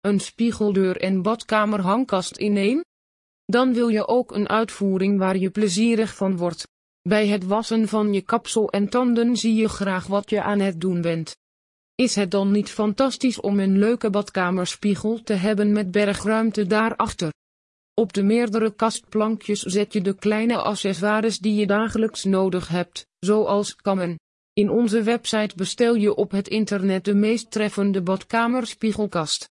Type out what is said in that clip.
een spiegeldeur en badkamerhangkast in één? Dan wil je ook een uitvoering waar je plezierig van wordt. Bij het wassen van je kapsel en tanden zie je graag wat je aan het doen bent. Is het dan niet fantastisch om een leuke badkamerspiegel te hebben met bergruimte daarachter? Op de meerdere kastplankjes zet je de kleine accessoires die je dagelijks nodig hebt, zoals kammen. In onze website bestel je op het internet de meest treffende badkamerspiegelkast.